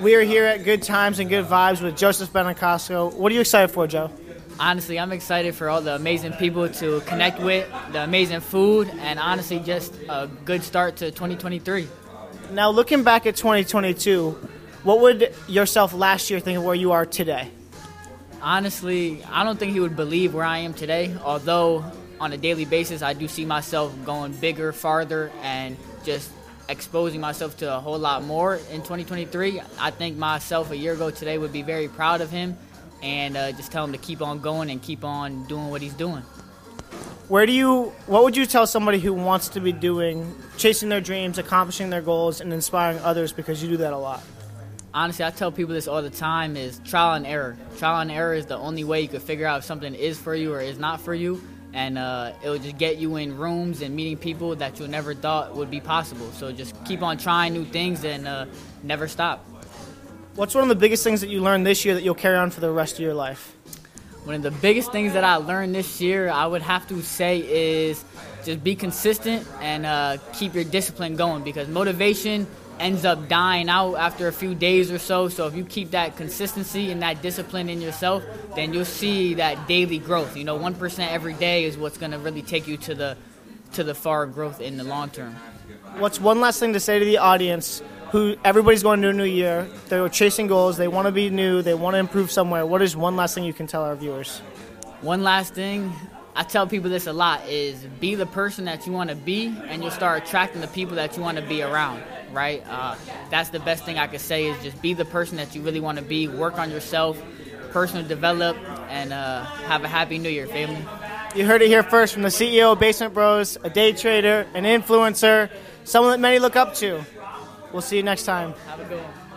We are here at Good Times and Good Vibes with Joseph Benincasio. What are you excited for, Joe? Honestly, I'm excited for all the amazing people to connect with, the amazing food, and honestly, just a good start to 2023. Now, looking back at 2022, what would yourself last year think of where you are today? Honestly, I don't think he would believe where I am today, although on a daily basis, I do see myself going bigger, farther, and just exposing myself to a whole lot more in 2023. I think myself a year ago today would be very proud of him and uh, just tell him to keep on going and keep on doing what he's doing. Where do you, what would you tell somebody who wants to be doing, chasing their dreams, accomplishing their goals, and inspiring others because you do that a lot? Honestly, I tell people this all the time is trial and error. Trial and error is the only way you can figure out if something is for you or is not for you and uh, it will just get you in rooms and meeting people that you never thought would be possible. So just keep on trying new things and uh, never stop. What's one of the biggest things that you learned this year that you'll carry on for the rest of your life? One of the biggest things that I learned this year, I would have to say, is just be consistent and uh, keep your discipline going because motivation ends up dying out after a few days or so. So if you keep that consistency and that discipline in yourself, then you'll see that daily growth. You know, one percent every day is what's going to really take you to the to the far growth in the long term. What's one last thing to say to the audience? Who everybody's going to a new year. They're chasing goals. They want to be new. They want to improve somewhere. What is one last thing you can tell our viewers? One last thing, I tell people this a lot: is be the person that you want to be, and you'll start attracting the people that you want to be around right? Uh, that's the best thing I could say is just be the person that you really want to be, work on yourself, personal develop, and uh, have a happy new year, family. You heard it here first from the CEO of Basement Bros, a day trader, an influencer, someone that many look up to. We'll see you next time. Have a good one.